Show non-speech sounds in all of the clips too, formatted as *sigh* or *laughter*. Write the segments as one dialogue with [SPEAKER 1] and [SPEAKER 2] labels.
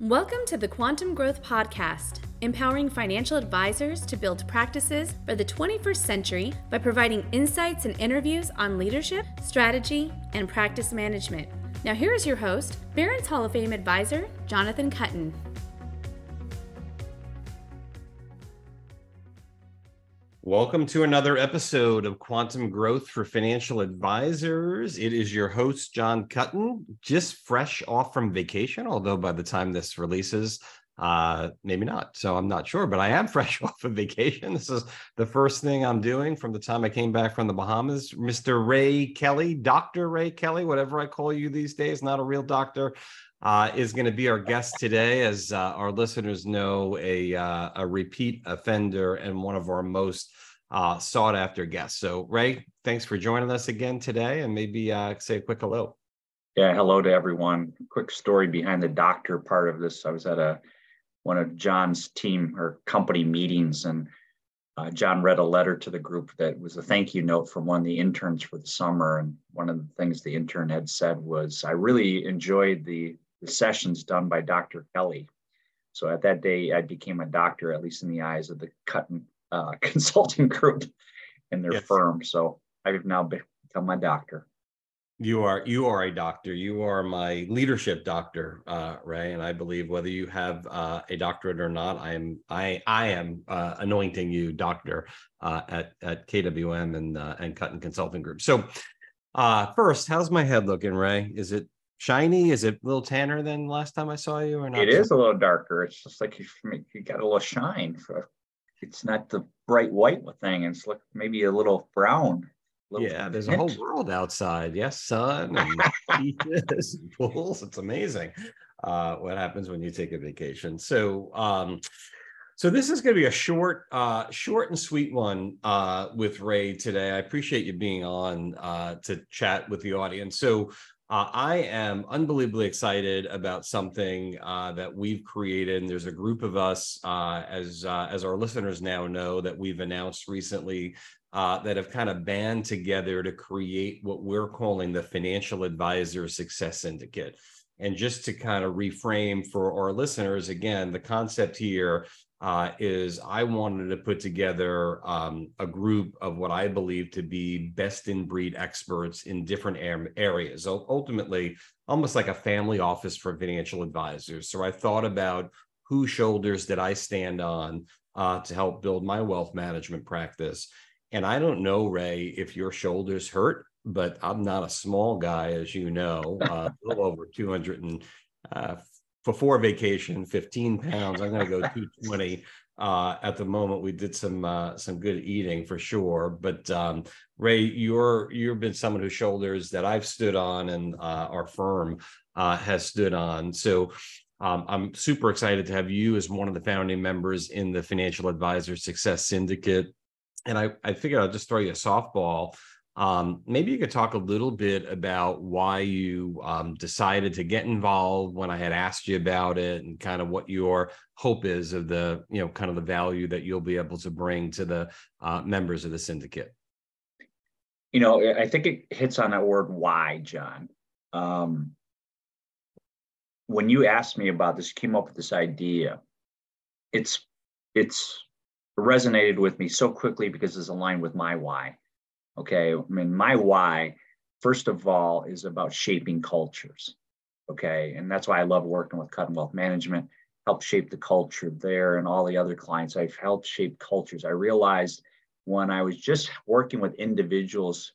[SPEAKER 1] Welcome to the Quantum Growth Podcast, empowering financial advisors to build practices for the 21st century by providing insights and interviews on leadership, strategy, and practice management. Now, here is your host, Barron's Hall of Fame advisor, Jonathan Kuttin.
[SPEAKER 2] Welcome to another episode of Quantum Growth for Financial Advisors. It is your host, John Kuttin, just fresh off from vacation, although by the time this releases, uh, maybe not. So I'm not sure, but I am *laughs* fresh off of vacation. This is the first thing I'm doing from the time I came back from the Bahamas. Mr. Ray Kelly, Dr. Ray Kelly, whatever I call you these days, not a real doctor. Uh, is going to be our guest today, as uh, our listeners know, a uh, a repeat offender and one of our most uh, sought after guests. So, Ray, thanks for joining us again today, and maybe uh, say a quick hello.
[SPEAKER 3] Yeah, hello to everyone. Quick story behind the doctor part of this. I was at a one of John's team or company meetings, and uh, John read a letter to the group that was a thank you note from one of the interns for the summer. And one of the things the intern had said was, "I really enjoyed the the sessions done by Dr. Kelly." So at that day, I became a doctor, at least in the eyes of the Kuttin uh, *laughs* consulting group in their yes. firm. So I've now become my doctor.
[SPEAKER 2] You are you are a doctor. You are my leadership doctor, uh, Ray. And I believe whether you have uh, a doctorate or not, I am I I am uh, anointing you doctor uh, at at KWM and uh, and Kuttin Consulting Group. So uh, first, how's my head looking, Ray? Is it shiny? Is it a little tanner than last time I saw you, or not?
[SPEAKER 3] It is a little darker. It's just like you, you got a little shine. It's not the bright white thing. It's like maybe a little brown.
[SPEAKER 2] Little yeah, there's hint. a whole world outside. Yes, sun and *laughs* beaches and pools. It's amazing uh, what happens when you take a vacation. So, um, so this is going to be a short, uh, short and sweet one uh, with Ray today. I appreciate you being on uh, to chat with the audience. So uh, I am unbelievably excited about something uh, that we've created. And there's a group of us, uh, as uh, as our listeners now know, that we've announced recently uh, that have kind of band together to create what we're calling the Financial Advisor Success Syndicate. And just to kind of reframe for our listeners, again, the concept here uh, is I wanted to put together um, a group of what I believe to be best in breed experts in different areas. So ultimately, almost like a family office for financial advisors. So I thought about whose shoulders did I stand on uh, to help build my wealth management practice. And I don't know, Ray, if your shoulders hurt, but I'm not a small guy, as you know, uh, a little over 200 and uh, before vacation, 15 pounds. I'm going to go *laughs* 220 uh, at the moment. We did some uh, some good eating for sure. But um, Ray, you're you've been someone whose shoulders that I've stood on and uh, our firm uh, has stood on. So um, I'm super excited to have you as one of the founding members in the Financial Advisor Success Syndicate. And I, I figured I'll just throw you a softball. Um, maybe you could talk a little bit about why you um, decided to get involved when I had asked you about it and kind of what your hope is of the, you know, kind of the value that you'll be able to bring to the uh, members of the syndicate.
[SPEAKER 3] You know, I think it hits on that word why, John. Um, when you asked me about this, came up with this idea, it's it's resonated with me so quickly because it's aligned with my why Okay. I mean, my why, first of all, is about shaping cultures. Okay. And that's why I love working with Kuttin Wealth Management, help shape the culture there and all the other clients. I've helped shape cultures. I realized when I was just working with individuals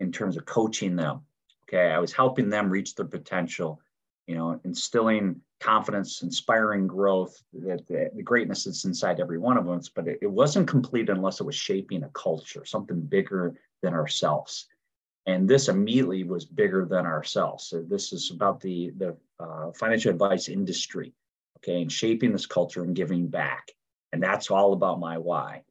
[SPEAKER 3] in terms of coaching them, okay, I was helping them reach their potential, you know, instilling confidence, inspiring growth, that the, the, greatness that's inside every one of us, but it, it wasn't complete unless it was shaping a culture, something bigger than ourselves. And this immediately was bigger than ourselves. So this is about the, the uh, financial advice industry, okay, and shaping this culture and giving back. And that's all about my why.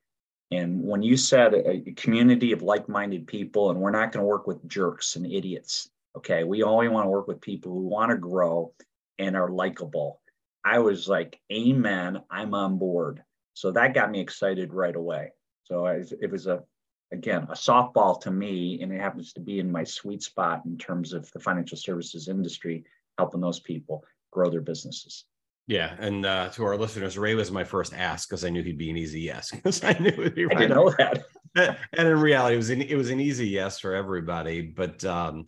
[SPEAKER 3] And when you said a, a community of like-minded people, and we're not going to work with jerks and idiots, okay, we only want to work with people who want to grow and are likable. I was like, Amen, I'm on board. So that got me excited right away. So it was a again, a softball to me, and it happens to be in my sweet spot in terms of the financial services industry, helping those people grow their businesses.
[SPEAKER 2] Yeah, and uh, to our listeners, Ray was my first ask because I knew he'd be an easy yes because I knew it'd be
[SPEAKER 3] right. I didn't know that.
[SPEAKER 2] and in reality, it was an it was an easy yes for everybody. But um,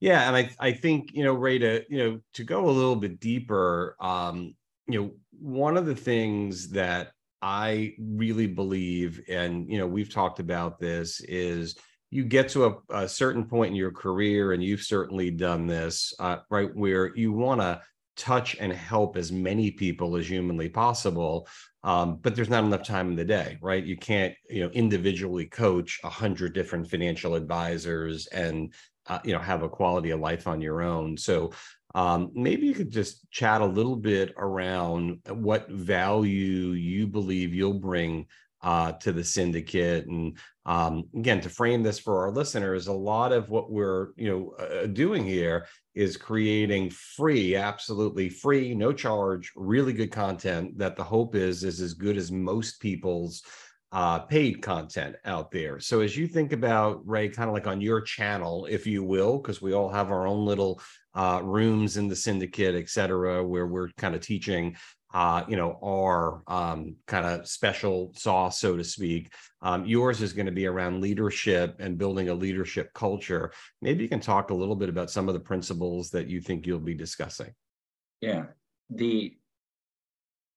[SPEAKER 2] yeah, and I I think you know Ray to you know to go a little bit deeper. Um, you know, one of the things that I really believe, and you know, we've talked about this, is you get to a, a certain point in your career, and you've certainly done this, uh, right, where you want to touch and help as many people as humanly possible um, but there's not enough time in the day right? You can't you know individually coach a hundred different financial advisors and uh, you know have a quality of life on your own. So um, maybe you could just chat a little bit around what value you believe you'll bring uh, to the syndicate. And um, again, to frame this for our listeners, a lot of what we're you know uh, doing here is creating free, absolutely free, no charge, really good content that the hope is is as good as most people's uh, paid content out there. So as you think about Ray, kind of like on your channel, if you will, because we all have our own little uh, rooms in the syndicate, et cetera, where we're kind of teaching uh, you know, our um, kind of special sauce, so to speak. Um, yours is going to be around leadership and building a leadership culture. Maybe you can talk a little bit about some of the principles that you think you'll be discussing.
[SPEAKER 3] Yeah, the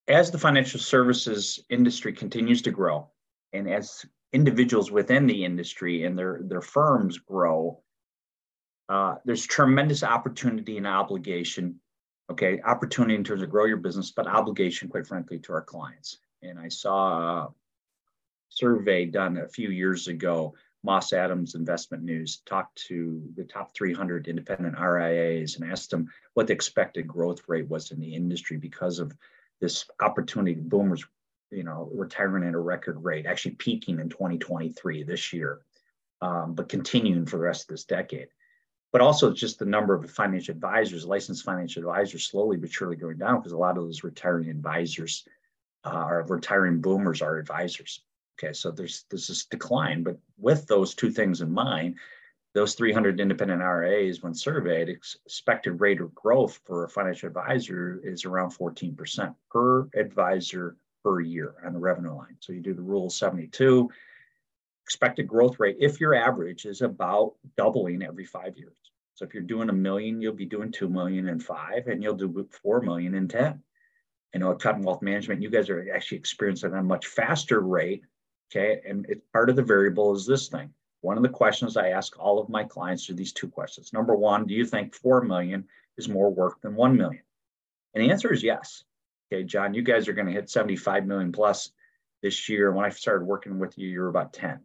[SPEAKER 3] as the financial services industry continues to grow, and as individuals within the industry and their their firms grow, uh, there's tremendous opportunity and obligation okay? Opportunity in terms of grow your business but obligation quite frankly to our clients. And i saw a survey done a few years ago moss adams investment news talked to the top 300 independent rias and asked them what the expected growth rate was in the industry because of this opportunity boomers you know retiring at a record rate actually peaking in 2023 this year um, but continuing for the rest of this decade but also just the number of financial advisors, licensed financial advisors, slowly but surely going down because a lot of those retiring advisors uh, are retiring boomers are advisors. Okay, so there's there's this decline, but with those two things in mind, those 300 independent RIAs, when surveyed, expected rate of growth for a financial advisor is around 14% per advisor per year on the revenue line. So you do the rule 72, expected growth rate, if your average is about doubling every five years. So if you're doing a million, you'll be doing two million in five, and you'll do four million in 10. I know at Kuttin Wealth Management, you guys are actually experiencing a much faster rate. Okay. And it's part of the variable is this thing. One of the questions I ask all of my clients are these two questions. Number one, do you think 4 million is more work than 1 million? And the answer is yes. Okay, John, you guys are going to hit 75 million plus this year. When I started working with you, you were about 10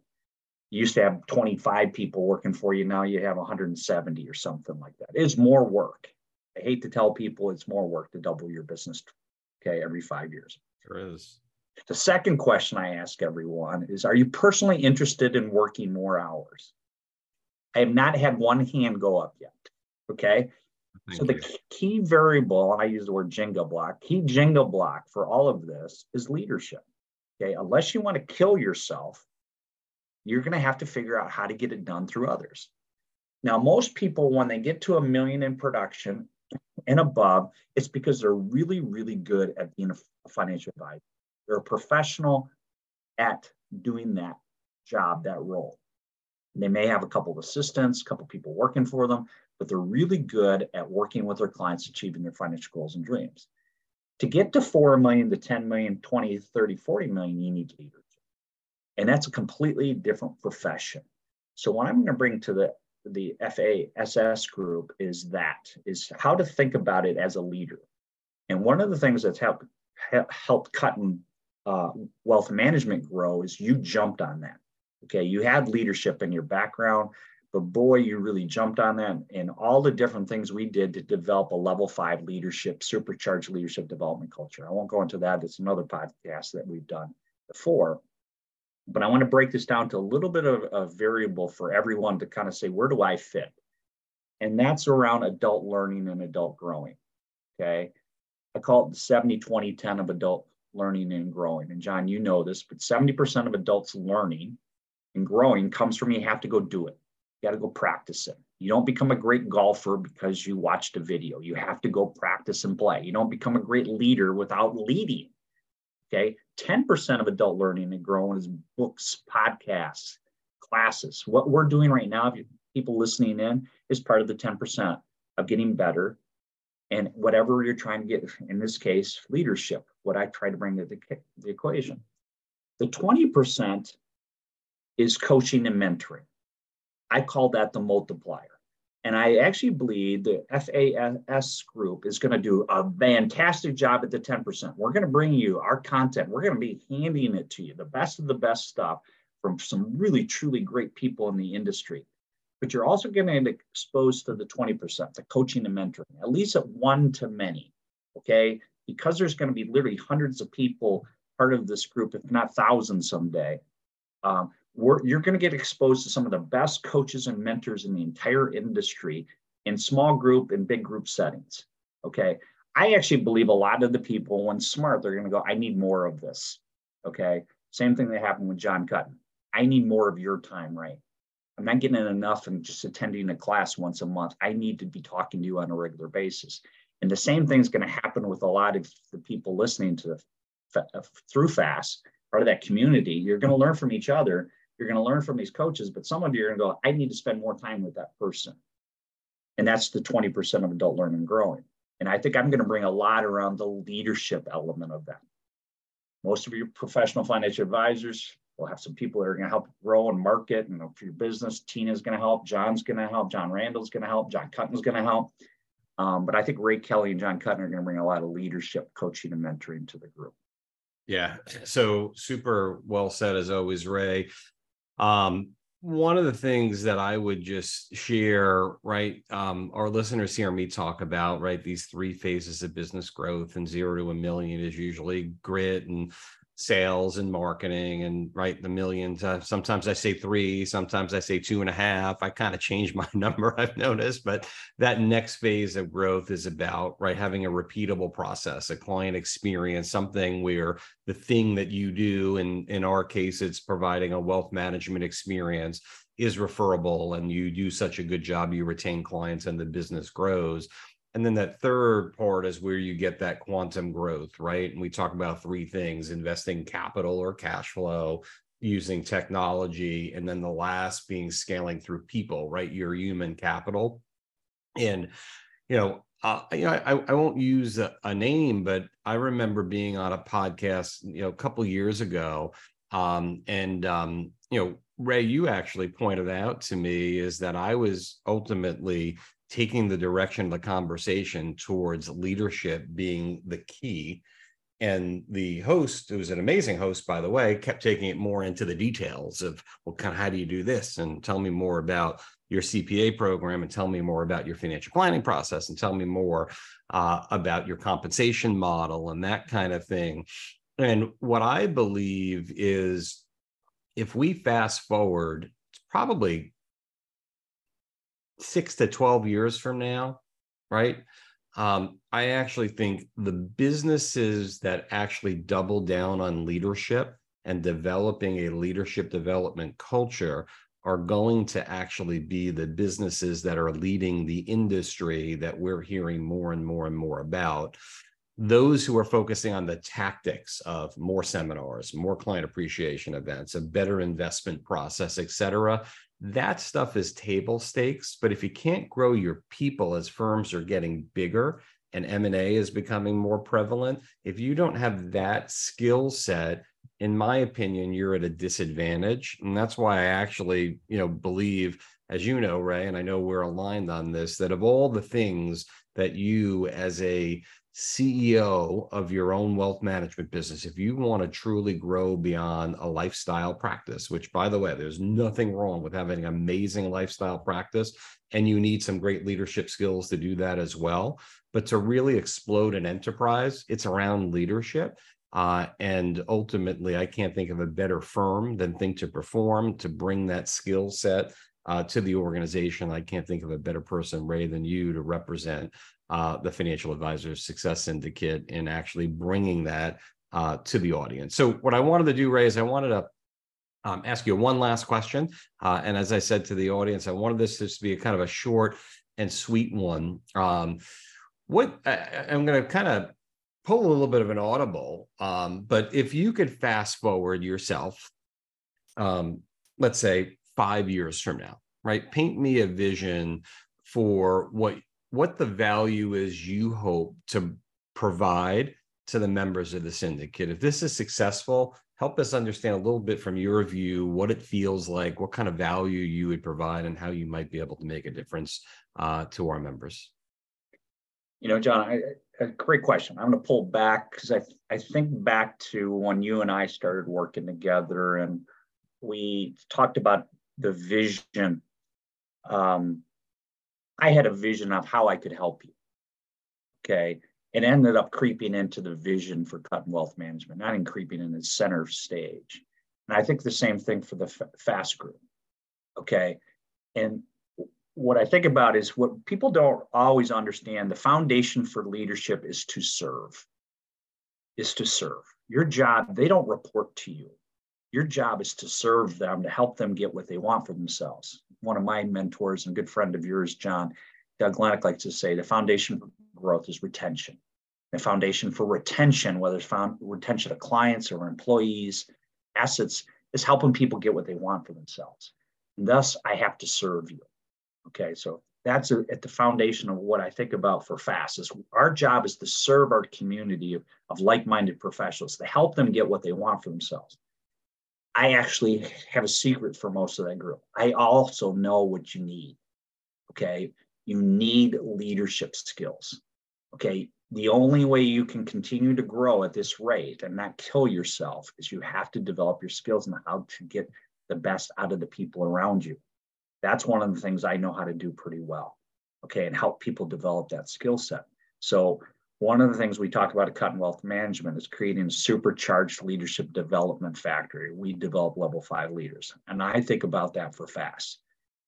[SPEAKER 3] you used to have 25 people working for you. Now you have 170 or something like that. It's more work. I hate to tell people it's more work to double your business okay every five years.
[SPEAKER 2] Sure is.
[SPEAKER 3] The second question i ask everyone is are you personally interested in working more hours? I have not had one hand go up yet okay? Thank so the key variable and i use the word Jenga block key Jenga block for all of this is leadership okay? Unless you want to kill yourself you're going to have to figure out how to get it done through others. Now, most people, when they get to a million in production and above, it's because they're really, really good at being a financial advisor. They're a professional at doing that job, that role. They may have a couple of assistants, a couple of people working for them, but they're really good at working with their clients, achieving their financial goals and dreams. To get to 4 million to 10 million, 20, 30, 40 million, you need leaders. And that's a completely different profession. So what I'm going to bring to the the FASS group is that is how to think about it as a leader. And one of the things that's helped helped Kuttin uh, wealth management grow is you jumped on that. Okay, you had leadership in your background, but boy, you really jumped on that and all the different things we did to develop a level five leadership, supercharged leadership development culture. I won't go into that. It's another podcast that we've done before. But I want to break this down to a little bit of a variable for everyone to kind of say, where do I fit? And that's around adult learning and adult growing. Okay. I call it the 70, 20, 10 of adult learning and growing. And John, you know this, but 70% of adults learning and growing comes from you have to go do it. You got to go practice it. You don't become a great golfer because you watched a video. You have to go practice and play. You don't become a great leader without leading. Okay. 10% of adult learning and growing is books, podcasts, classes. What we're doing right now, if you, people listening in, is part of the 10% of getting better. And whatever you're trying to get, in this case, leadership, what I try to bring to the, the equation. The 20% is coaching and mentoring. I call that the multiplier. And I actually believe the FASS group is going to do a fantastic job at the 10%. We're going to bring you our content. We're going to be handing it to you, the best of the best stuff from some really, truly great people in the industry. But you're also going to get exposed to the 20%, the coaching and mentoring, at least at one to many. Okay. Because there's going to be literally hundreds of people part of this group, if not thousands someday. Um, you're going to get exposed to some of the best coaches and mentors in the entire industry in small group and big group settings. Okay. I actually believe a lot of the people, when smart, they're going to go, I need more of this. Okay. Same thing that happened with John Kuttin. I need more of your time, right? I'm not getting enough and just attending a class once a month. I need to be talking to you on a regular basis. And the same thing is going to happen with a lot of the people listening to the, uh, through FAST, part of that community. You're going to learn from each other you're going to learn from these coaches, but some of you are going to go, I need to spend more time with that person. And that's the 20% of adult learning and growing. And I think I'm going to bring a lot around the leadership element of that. Most of your professional financial advisors will have some people that are going to help grow and market. And for your business, Tina's going to help, John's going to help, John Randall's going to help, John Kuttin's going to help. Um, but I think Ray Kelly and John Kuttin are going to bring a lot of leadership, coaching, and mentoring to the group.
[SPEAKER 2] Yeah. So super well said as always, Ray. Um, one of the things that I would just share, right? Um, our listeners hear me talk about, right? These three phases of business growth and zero to a million is usually grit and sales and marketing and right the millions. Uh, sometimes i say three sometimes i say two and a half. I kind of change my *laughs* number i've noticed but that next phase of growth is about right having a repeatable process a client experience something where the thing that you do and in our case it's providing a wealth management experience is referable and you do such a good job you retain clients and the business grows and then that third part is where you get that quantum growth, right? And we talk about three things investing capital or cash flow, using technology, and then the last being scaling through people, right? Your human capital. And, you know, uh, you know, I, I won't use a, a, name, but I remember being on a podcast, you know, a couple years ago, um, and um, you know, Ray, you actually pointed out to me is that I was ultimately taking the direction of the conversation towards leadership being the key. And the host, who was an amazing host, by the way, kept taking it more into the details of, well, kind of how do you do this? And tell me more about your CPA program and tell me more about your financial planning process and tell me more uh, about your compensation model and that kind of thing. And what I believe is if we fast forward, it's probably six to 12 years from now, right? Um, I actually think the businesses that actually double down on leadership and developing a leadership development culture are going to actually be the businesses that are leading the industry that we're hearing more and more and more about. Those who are focusing on the tactics of more seminars, more client appreciation events, a better investment process, et cetera, that stuff is table stakes but if you can't grow your people as firms are getting bigger and m&a is becoming more prevalent if you don't have that skill set in my opinion you're at a disadvantage. And that's why i actually you know believe as you know ray and i know we're aligned on this that of all the things that you as a CEO of your own wealth management business, if you want to truly grow beyond a lifestyle practice, which by the way, there's nothing wrong with having an amazing lifestyle practice, and you need some great leadership skills to do that as well. But to really explode an enterprise, it's around leadership. Uh, and ultimately, I can't think of a better firm than Think to Perform to bring that skill set uh, to the organization. I can't think of a better person, Ray, than you to represent uh, the Financial Advisors Success Syndicate and actually bringing that uh, to the audience. So, what I wanted to do, Ray, is I wanted to um, ask you one last question. Uh, and as I said to the audience, I wanted this to be a kind of a short and sweet one. Um, what I, I'm going to kind of pull a little bit of an audible, um, but if you could fast forward yourself, um, let's say five years from now, right? Paint me a vision for what what the value is you hope to provide to the members of the syndicate. If this is successful, help us understand a little bit from your view what it feels like, what kind of value you would provide, and how you might be able to make a difference uh, to our members.
[SPEAKER 3] You know, John, I, a great question. I'm going to pull back because I I think back to when you and I started working together, and we talked about the vision. Um, I had a vision of how I could help you. Okay, it ended up creeping into the vision for Kuttin Wealth Management, not in creeping in the center stage. And I think the same thing for the FAST group. Okay. And what I think about is what people don't always understand the foundation for leadership is to serve, is to serve. Your job, they don't report to you. Your job is to serve them, to help them get what they want for themselves. One of my mentors and good friend of yours, John, Doug Lennox likes to say the foundation for growth is retention. The foundation for retention, whether it's found retention of clients or employees, assets, is helping people get what they want for themselves. And thus, I have to serve you. Okay, so that's a, at the foundation of what I think about for FAST is our job is to serve our community of, of like-minded professionals to help them get what they want for themselves. I actually have a secret for most of that group. I also know what you need. Okay, you need leadership skills. Okay. The only way you can continue to grow at this rate and not kill yourself is you have to develop your skills and how to get the best out of the people around you. That's one of the things I know how to do pretty well. Okay. And help people develop that skill set. So, one of the things we talk about at Kuttin Wealth Management is creating a supercharged leadership development factory. We develop level five leaders. And I think about that for FAST.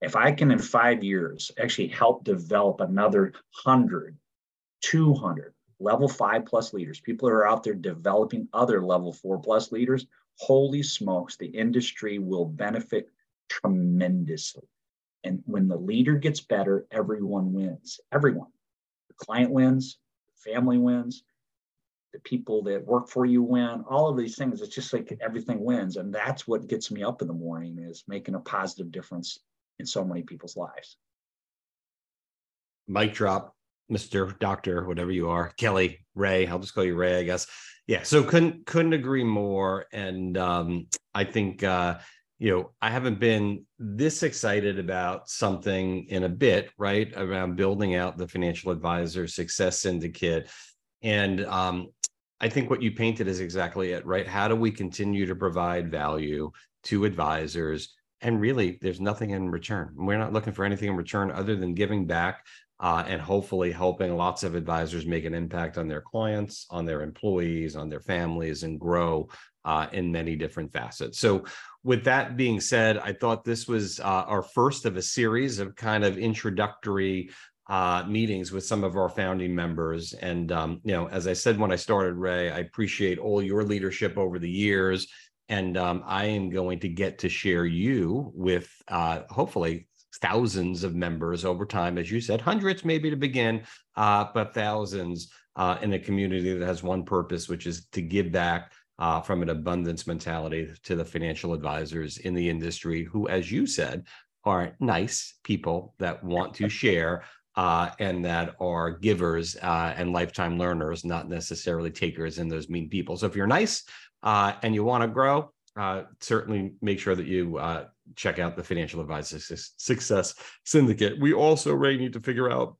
[SPEAKER 3] If I can, in five years, actually help develop another 100 200 level five plus leaders, people who are out there developing other level four plus leaders, holy smokes, the industry will benefit tremendously. And when the leader gets better, everyone wins. Everyone. The client wins, family wins, the people that work for you win, all of these things. It's just like everything wins. And that's what gets me up in the morning is making a positive difference in so many people's lives.
[SPEAKER 2] Mic drop. Mr. Doctor, whatever you are, Kelly, Ray. I'll just call you Ray, I guess. Yeah. So couldn't couldn't agree more. And um, I think uh, you know I haven't been this excited about something in a bit, right? Around building out the financial advisor success syndicate, and um, I think what you painted is exactly it, right? How do we continue to provide value to advisors? And really, there's nothing in return. We're not looking for anything in return other than giving back uh, and hopefully helping lots of advisors make an impact on their clients, on their employees, on their families, and grow uh, in many different facets. So, with that being said, I thought this was uh, our first of a series of kind of introductory uh, meetings with some of our founding members. And, um, you know, as I said when I started, Ray, I appreciate all your leadership over the years. And um, I am going to get to share you with uh, hopefully thousands of members over time, as you said, hundreds maybe to begin, uh, but thousands uh, in a community that has one purpose, which is to give back uh, from an abundance mentality to the financial advisors in the industry who, as you said, are nice people that want to share uh, and that are givers uh, and lifetime learners, not necessarily takers and those mean people. So if you're nice uh, and you want to grow, uh, certainly make sure that you uh, check out the Financial Advisor Success Syndicate. We also, Ray, need to figure out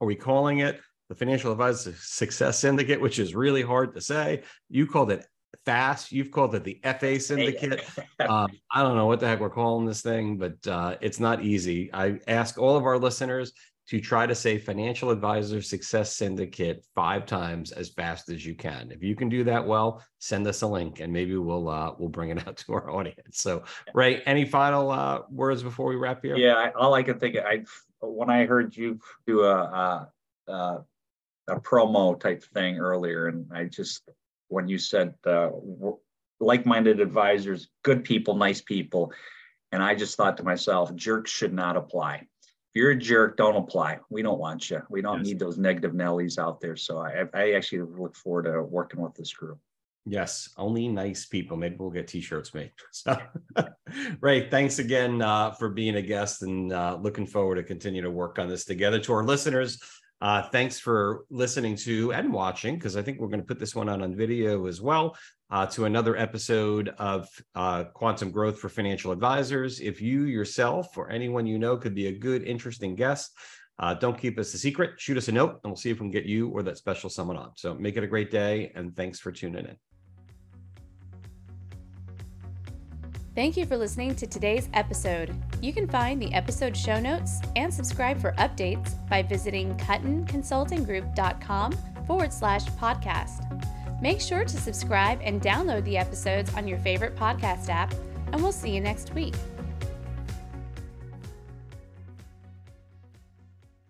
[SPEAKER 2] are we calling it the Financial Advisor Success Syndicate, which is really hard to say? You called it fast. You've called it the FA Syndicate. *laughs* Um, I don't know what the heck we're calling this thing, but uh, it's not easy. I ask all of our listeners to try to say financial advisor success syndicate five times as fast as you can. If you can do that well, send us a link and maybe we'll uh, we'll bring it out *laughs* to our audience. So, Ray, any final uh, words before we wrap here?
[SPEAKER 3] Yeah, I, all I can think of, I when I heard you do a, a, a a promo type thing earlier, and I just when you said uh, like-minded advisors, good people, nice people. And I just thought to myself, jerks should not apply. If you're a jerk, don't apply. We don't want you. We don't yes. need those negative Nellies out there. So I, I actually look forward to working with this group.
[SPEAKER 2] Yes, only nice people. Maybe we'll get t-shirts made. *laughs* So, *laughs* Ray, thanks again uh, for being a guest and uh, looking forward to continue to work on this together. To our listeners, uh, thanks for listening to and watching, because I think we're going to put this one out on video as well, uh, to another episode of uh, Quantum Growth for Financial Advisors. If you yourself or anyone you know could be a good, interesting guest, uh, don't keep us a secret. Shoot us a note, and we'll see if we can get you or that special someone on. So make it a great day, and thanks for tuning in.
[SPEAKER 1] Thank you for listening to today's episode. You can find the episode show notes and subscribe for updates by visiting kuttinconsultinggroup.com forward slash podcast. Make sure to subscribe and download the episodes on your favorite podcast app, and we'll see you next week.